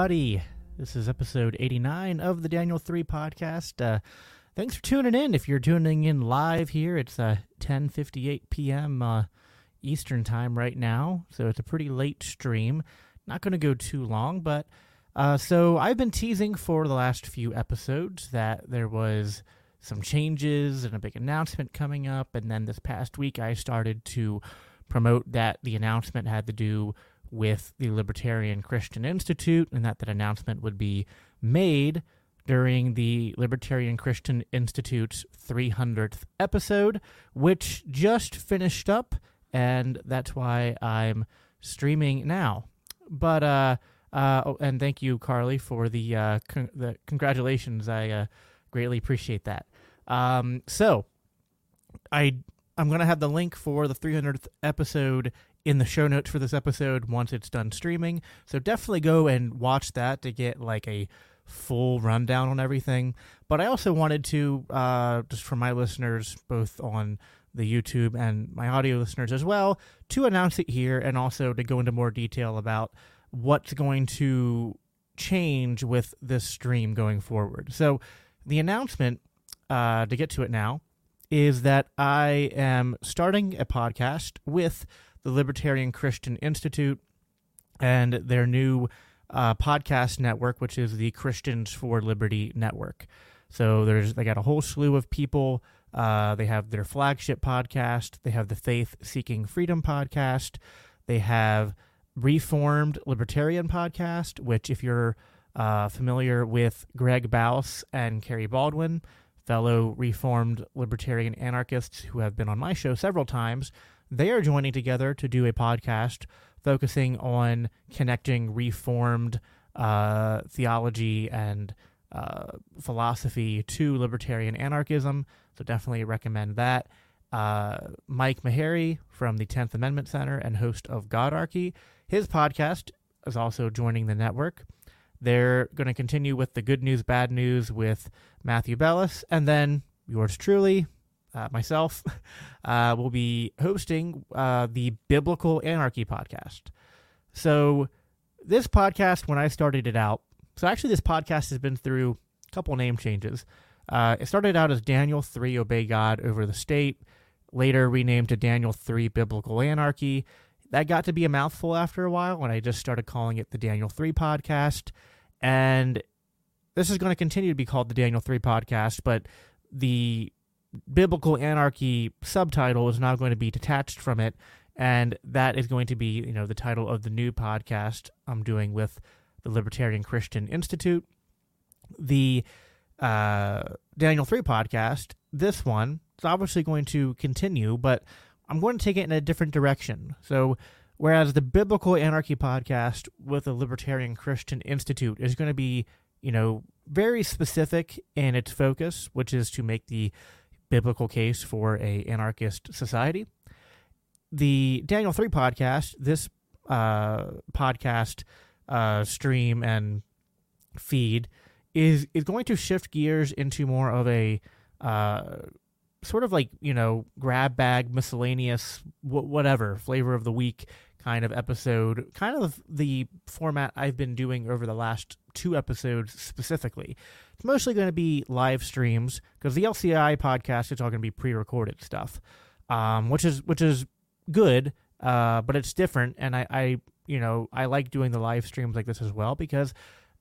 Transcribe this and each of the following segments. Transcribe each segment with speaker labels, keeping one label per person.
Speaker 1: Everybody. This is episode 89 of the Daniel 3 podcast. Uh, thanks for tuning in. If you're tuning in live here, it's uh, 10.58 p.m. Uh, Eastern Time right now, so it's a pretty late stream. Not going to go too long, but uh, so I've been teasing for the last few episodes that there was some changes and a big announcement coming up, and then this past week I started to promote that the announcement had to do with the Libertarian Christian Institute, and that that announcement would be made during the Libertarian Christian Institute's 300th episode, which just finished up, and that's why I'm streaming now. But uh, uh, oh, and thank you, Carly, for the uh, con- the congratulations. I uh, greatly appreciate that. Um, so I I'm gonna have the link for the 300th episode in the show notes for this episode once it's done streaming. So definitely go and watch that to get like a full rundown on everything. But I also wanted to, uh, just for my listeners, both on the YouTube and my audio listeners as well, to announce it here and also to go into more detail about what's going to change with this stream going forward. So the announcement, uh, to get to it now, is that I am starting a podcast with the Libertarian Christian Institute and their new uh, podcast network, which is the Christians for Liberty Network. So there's they got a whole slew of people. Uh, they have their flagship podcast. They have the Faith Seeking Freedom podcast. They have Reformed Libertarian podcast, which if you're uh, familiar with Greg Baus and Kerry Baldwin, fellow Reformed Libertarian anarchists who have been on my show several times, they are joining together to do a podcast focusing on connecting reformed uh, theology and uh, philosophy to libertarian anarchism. So definitely recommend that. Uh, Mike Maharrey from the 10th Amendment Center and host of Godarchy. His podcast is also joining the network. They're going to continue with the good news, bad news with Matthew Bellis, and then yours truly, uh, myself, uh, will be hosting uh, the Biblical Anarchy podcast. So, this podcast, when I started it out, so actually, this podcast has been through a couple name changes. Uh, it started out as Daniel 3 Obey God over the state, later renamed to Daniel 3 Biblical Anarchy. That got to be a mouthful after a while when I just started calling it the Daniel 3 podcast. And this is going to continue to be called the Daniel 3 podcast, but the biblical anarchy subtitle is now going to be detached from it and that is going to be you know the title of the new podcast i'm doing with the libertarian christian institute. The uh, daniel 3 podcast this one is obviously going to continue but i'm going to take it in a different direction. So whereas the biblical anarchy podcast with the libertarian christian institute is going to be you know very specific in its focus which is to make the biblical case for a anarchist society. The Daniel 3 podcast, this uh, podcast uh, stream and feed is is going to shift gears into more of a uh, sort of like you know grab bag miscellaneous whatever flavor of the week kind of episode kind of the format i've been doing over the last two episodes specifically. It's mostly going to be live streams because the lci podcast is all going to be pre-recorded stuff um, which is which is good uh, but it's different and I, I you know i like doing the live streams like this as well because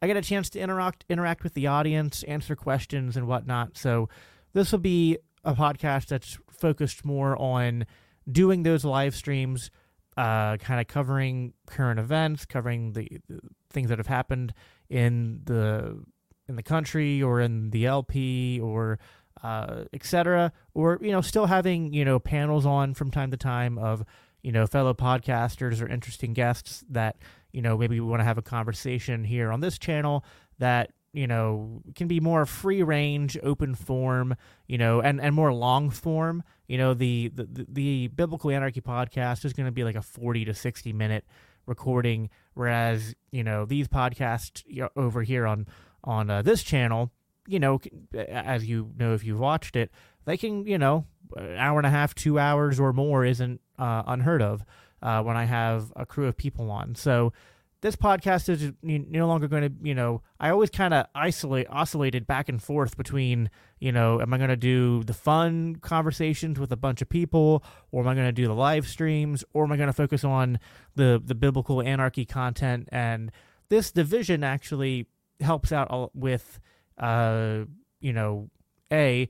Speaker 1: i get a chance to interact interact with the audience answer questions and whatnot. So this will be a podcast that's focused more on doing those live streams uh, kind of covering current events, covering the, the, things that have happened in the in the country or in the LP or uh, etc. Or you know, still having you know panels on from time to time of you know fellow podcasters or interesting guests that you know maybe we want to have a conversation here on this channel that you know can be more free range open form you know and and more long form you know the the, the biblical anarchy podcast is going to be like a 40 to 60 minute recording whereas you know these podcasts over here on on uh, this channel you know as you know if you've watched it they can you know an hour and a half two hours or more isn't uh, unheard of uh, when i have a crew of people on. So this podcast is no longer going to, you know, I always kind of isolate, oscillated back and forth between, you know, am I going to do the fun conversations with a bunch of people, or am I going to do the live streams, or am I going to focus on the the biblical anarchy content? And this division actually helps out with, uh, you know, a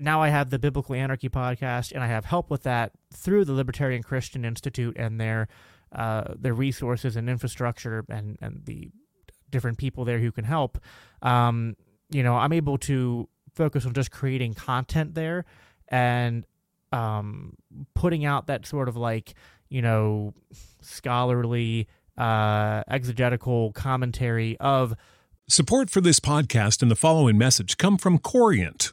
Speaker 1: now I have the Biblical Anarchy podcast, and I have help with that through the Libertarian Christian Institute and their uh, the resources and infrastructure and, and the different people there who can help, um, you know, I'm able to focus on just creating content there and um, putting out that sort of like, you know, scholarly, uh, exegetical commentary of.
Speaker 2: Support for this podcast and the following message come from Corient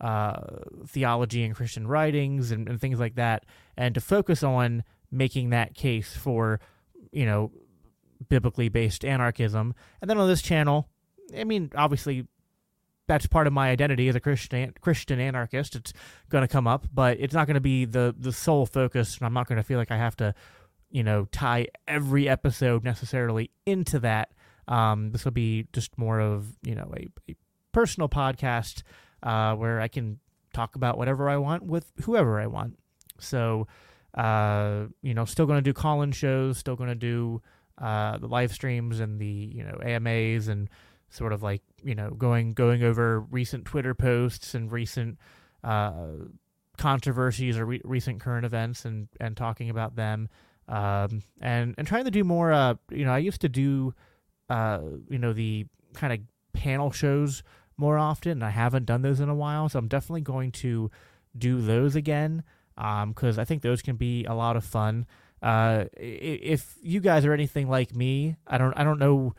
Speaker 1: uh, theology and Christian writings and, and things like that, and to focus on making that case for, you know, biblically based anarchism. And then on this channel, I mean, obviously, that's part of my identity as a Christian Christian anarchist. It's going to come up, but it's not going to be the the sole focus. And I'm not going to feel like I have to, you know, tie every episode necessarily into that. Um, this will be just more of you know a, a personal podcast uh, where I can talk about whatever I want with whoever I want. So, uh, you know, still going to do call-in shows, still going to do uh, the live streams and the you know AMAs and sort of like you know going going over recent Twitter posts and recent uh, controversies or re- recent current events and and talking about them um, and and trying to do more. Uh, you know, I used to do uh, you know the kind of panel shows more often. And I haven't done those in a while, so I'm definitely going to do those again because um, I think those can be a lot of fun. Uh, if you guys are anything like me, I don't I don't know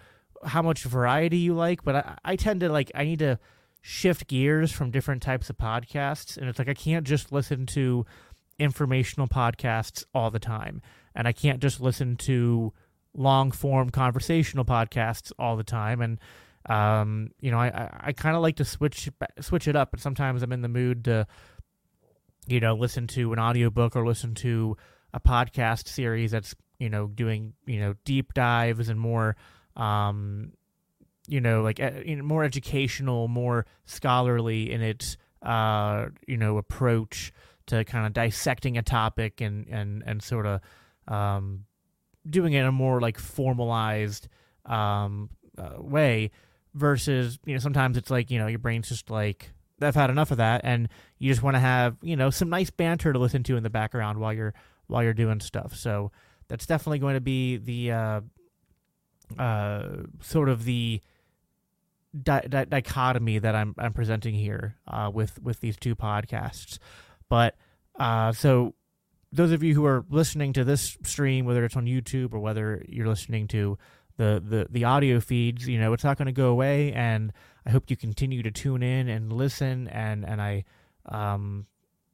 Speaker 1: how much variety you like, but I, I tend to like I need to shift gears from different types of podcasts, and it's like I can't just listen to informational podcasts all the time, and I can't just listen to long form conversational podcasts all the time, and um, you know, I I, kind of like to switch switch it up, and sometimes I'm in the mood to, you know, listen to an audiobook or listen to a podcast series that's you know doing you know deep dives and more, um, you know, like know, more educational, more scholarly in its uh, you know approach to kind of dissecting a topic and and and sort of um, doing it in a more like formalized um, uh, way versus you know sometimes it's like you know your brain's just like I've had enough of that, and you just want to have you know some nice banter to listen to in the background while you're while you're doing stuff. So that's definitely going to be the uh, uh, sort of the di- di- dichotomy that I'm I'm presenting here uh, with with these two podcasts. But uh, so those of you who are listening to this stream, whether it's on YouTube or whether you're listening to the the the audio feeds. You know, it's not going to go away, and I hope you continue to tune in and listen. And and I, um,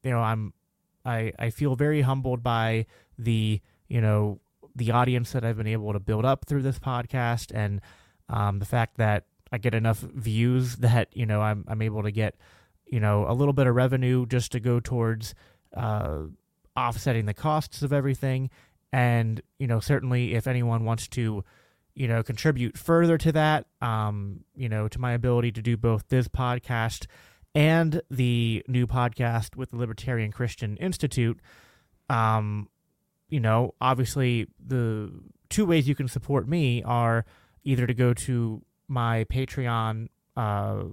Speaker 1: you know, I'm I I feel very humbled by the you know the audience that I've been able to build up through this podcast, and um, the fact that I get enough views that you know I'm I'm able to get you know a little bit of revenue just to go towards uh, offsetting the costs of everything. And you know, certainly, if anyone wants to you know, contribute further to that, um, you know, to my ability to do both this podcast and the new podcast with the Libertarian Christian Institute. Um, you know, obviously the two ways you can support me are either to go to my Patreon uh,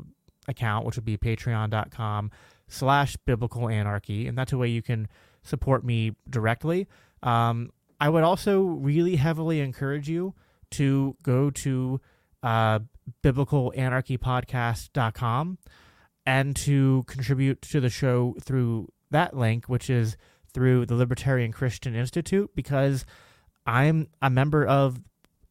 Speaker 1: account, which would be patreon.com slash biblical anarchy, and that's a way you can support me directly. Um, I would also really heavily encourage you to go to uh, biblicalanarchypodcast.com and to contribute to the show through that link, which is through the Libertarian Christian Institute, because I'm a member of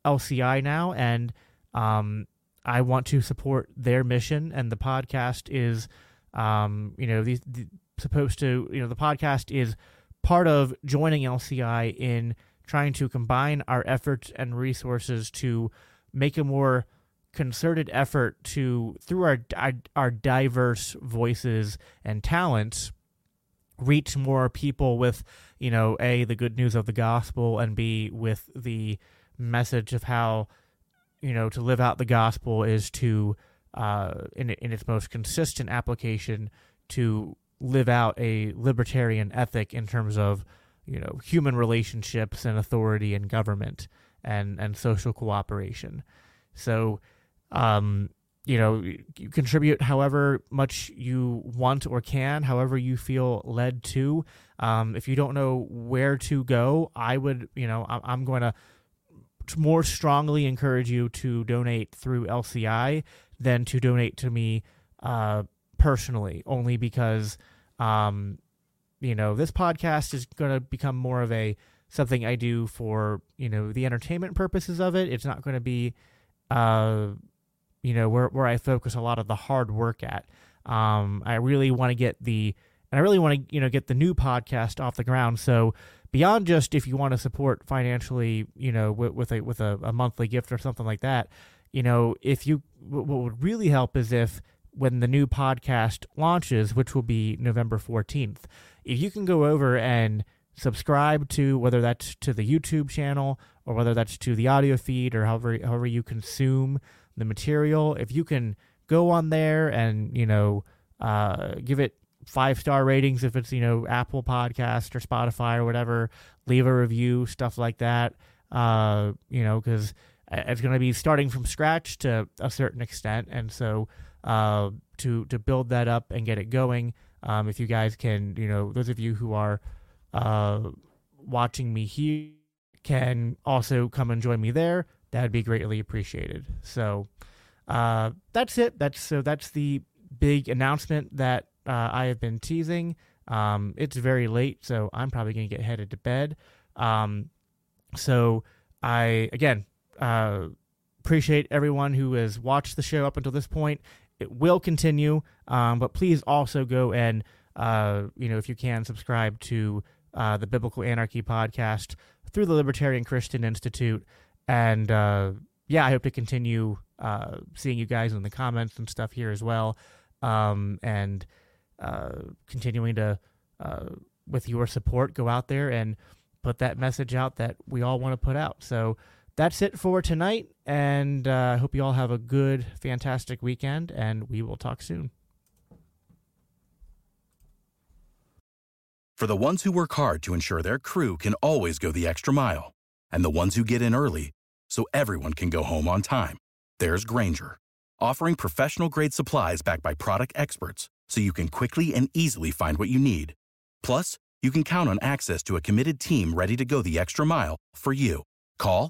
Speaker 1: LCI now and um, I want to support their mission. And the podcast is, um, you know, these, the, supposed to, you know, the podcast is part of joining LCI in trying to combine our efforts and resources to make a more concerted effort to through our our diverse voices and talents reach more people with you know a the good news of the gospel and b with the message of how you know to live out the gospel is to uh, in in its most consistent application to live out a libertarian ethic in terms of you know human relationships and authority and government and and social cooperation. So, um, you know, you contribute however much you want or can, however you feel led to. Um, if you don't know where to go, I would, you know, I'm going to more strongly encourage you to donate through LCI than to donate to me uh, personally, only because, um, you know, this podcast is going to become more of a something I do for, you know, the entertainment purposes of it. It's not going to be, uh, you know, where, where I focus a lot of the hard work at. Um, I really want to get the, and I really want to, you know, get the new podcast off the ground. So, beyond just if you want to support financially, you know, with, with a with a, a, monthly gift or something like that, you know, if you what would really help is if when the new podcast launches, which will be November 14th, if you can go over and subscribe to whether that's to the YouTube channel or whether that's to the audio feed or however however you consume the material, if you can go on there and, you know, uh, give it five star ratings if it's you know Apple Podcast or Spotify or whatever. Leave a review, stuff like that. Uh, you know, because it's going to be starting from scratch to a certain extent, and so uh, to to build that up and get it going. Um, if you guys can, you know, those of you who are uh, watching me here can also come and join me there. That'd be greatly appreciated. So uh, that's it. That's so that's the big announcement that uh, I have been teasing. Um, it's very late, so I'm probably to get headed to bed. Um, so I, again, uh, appreciate everyone who has watched the show up until this point. It will continue, um, but please also go and, uh, you know, if you can, subscribe to uh, the Biblical Anarchy podcast through the Libertarian Christian Institute. And uh, yeah, I hope to continue uh, seeing you guys in the comments and stuff here as well. Um, and uh, continuing to, uh, with your support, go out there and put that message out that we all want to put out. So that's it for tonight. And uh, I uh, hope you all have a good, fantastic weekend, and we will talk soon.
Speaker 3: For the ones who work hard to ensure their crew can always go the extra mile, and the ones who get in early so everyone can go home on time, there's Grainger, offering professional grade supplies backed by product experts so you can quickly and easily find what you need. Plus, you can count on access to a committed team ready to go the extra mile for you. Call,